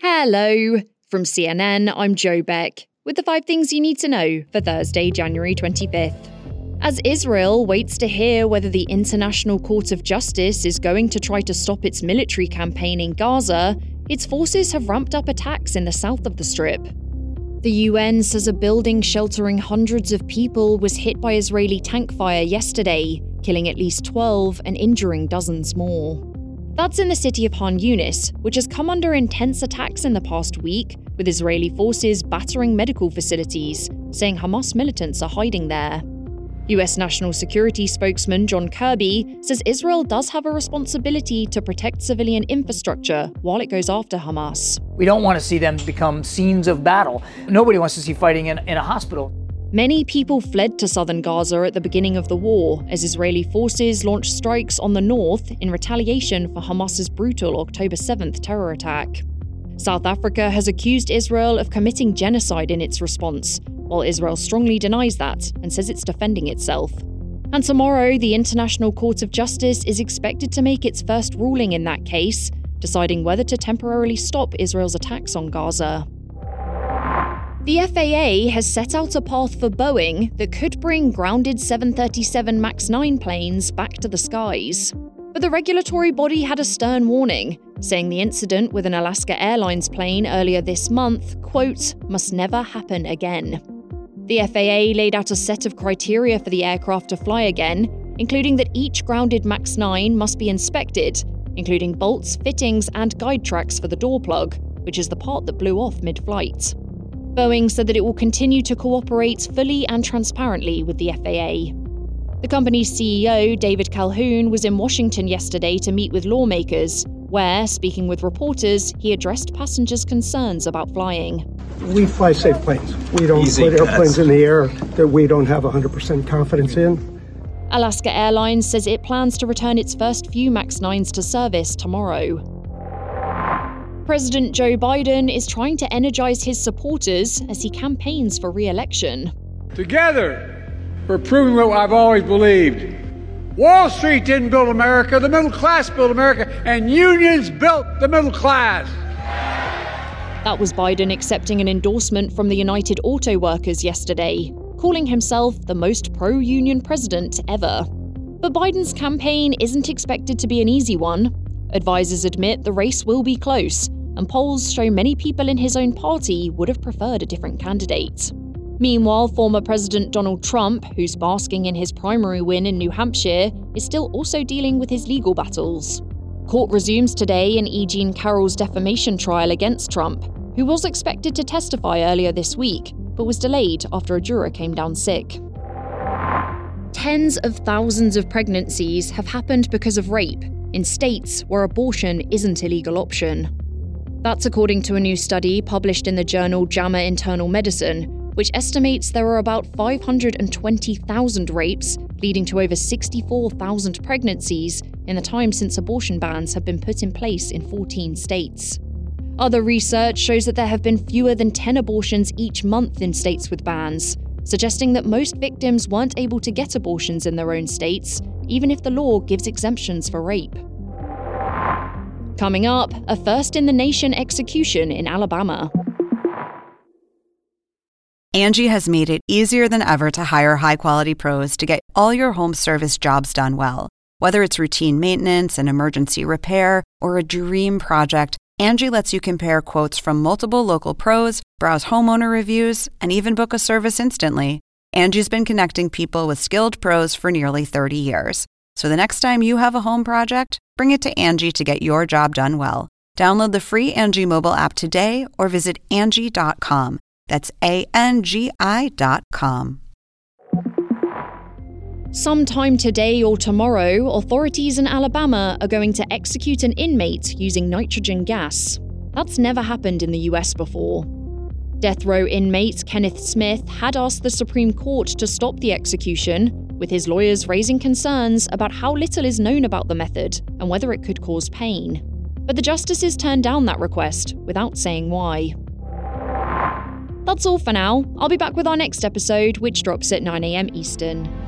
Hello. From CNN, I'm Joe Beck with the five things you need to know for Thursday, January 25th. As Israel waits to hear whether the International Court of Justice is going to try to stop its military campaign in Gaza, its forces have ramped up attacks in the south of the Strip. The UN says a building sheltering hundreds of people was hit by Israeli tank fire yesterday, killing at least 12 and injuring dozens more. That's in the city of Han Yunis, which has come under intense attacks in the past week, with Israeli forces battering medical facilities, saying Hamas militants are hiding there. US National Security spokesman John Kirby says Israel does have a responsibility to protect civilian infrastructure while it goes after Hamas. We don't want to see them become scenes of battle. Nobody wants to see fighting in, in a hospital. Many people fled to southern Gaza at the beginning of the war as Israeli forces launched strikes on the north in retaliation for Hamas's brutal October 7th terror attack. South Africa has accused Israel of committing genocide in its response, while Israel strongly denies that and says it's defending itself. And tomorrow, the International Court of Justice is expected to make its first ruling in that case, deciding whether to temporarily stop Israel's attacks on Gaza. The FAA has set out a path for Boeing that could bring grounded 737 MAX 9 planes back to the skies. But the regulatory body had a stern warning, saying the incident with an Alaska Airlines plane earlier this month, quote, must never happen again. The FAA laid out a set of criteria for the aircraft to fly again, including that each grounded MAX 9 must be inspected, including bolts, fittings, and guide tracks for the door plug, which is the part that blew off mid flight. Boeing said that it will continue to cooperate fully and transparently with the FAA. The company's CEO, David Calhoun, was in Washington yesterday to meet with lawmakers, where, speaking with reporters, he addressed passengers' concerns about flying. We fly safe planes. We don't Easy put airplanes in the air that we don't have 100% confidence in. Alaska Airlines says it plans to return its first few MAX 9s to service tomorrow. President Joe Biden is trying to energize his supporters as he campaigns for re election. Together, we're proving what I've always believed. Wall Street didn't build America, the middle class built America, and unions built the middle class. That was Biden accepting an endorsement from the United Auto Workers yesterday, calling himself the most pro union president ever. But Biden's campaign isn't expected to be an easy one. Advisors admit the race will be close, and polls show many people in his own party would have preferred a different candidate. Meanwhile, former President Donald Trump, who's basking in his primary win in New Hampshire, is still also dealing with his legal battles. Court resumes today in E. Jean Carroll's defamation trial against Trump, who was expected to testify earlier this week, but was delayed after a juror came down sick. Tens of thousands of pregnancies have happened because of rape in states where abortion isn't a legal option. That's according to a new study published in the journal JAMA Internal Medicine, which estimates there are about 520,000 rapes, leading to over 64,000 pregnancies in the time since abortion bans have been put in place in 14 states. Other research shows that there have been fewer than 10 abortions each month in states with bans, suggesting that most victims weren't able to get abortions in their own states, even if the law gives exemptions for rape. Coming up, a first in the nation execution in Alabama. Angi has made it easier than ever to hire high quality pros to get all your home service jobs done well. Whether it's routine maintenance, an emergency repair, or a dream project, Angi lets you compare quotes from multiple local pros, browse homeowner reviews, and even book a service instantly. Angi's been connecting people with skilled pros for nearly 30 years. So the next time you have a home project, bring it to Angi to get your job done well. Download the free Angi mobile app today or visit Angi.com. That's A N G I.com. Sometime today or tomorrow, authorities in Alabama are going to execute an inmate using nitrogen gas. That's never happened in the US before. Death row inmate Kenneth Smith had asked the Supreme Court to stop the execution, with his lawyers raising concerns about how little is known about the method and whether it could cause pain. But the justices turned down that request without saying why. That's all for now. I'll be back with our next episode, which drops at 9am Eastern.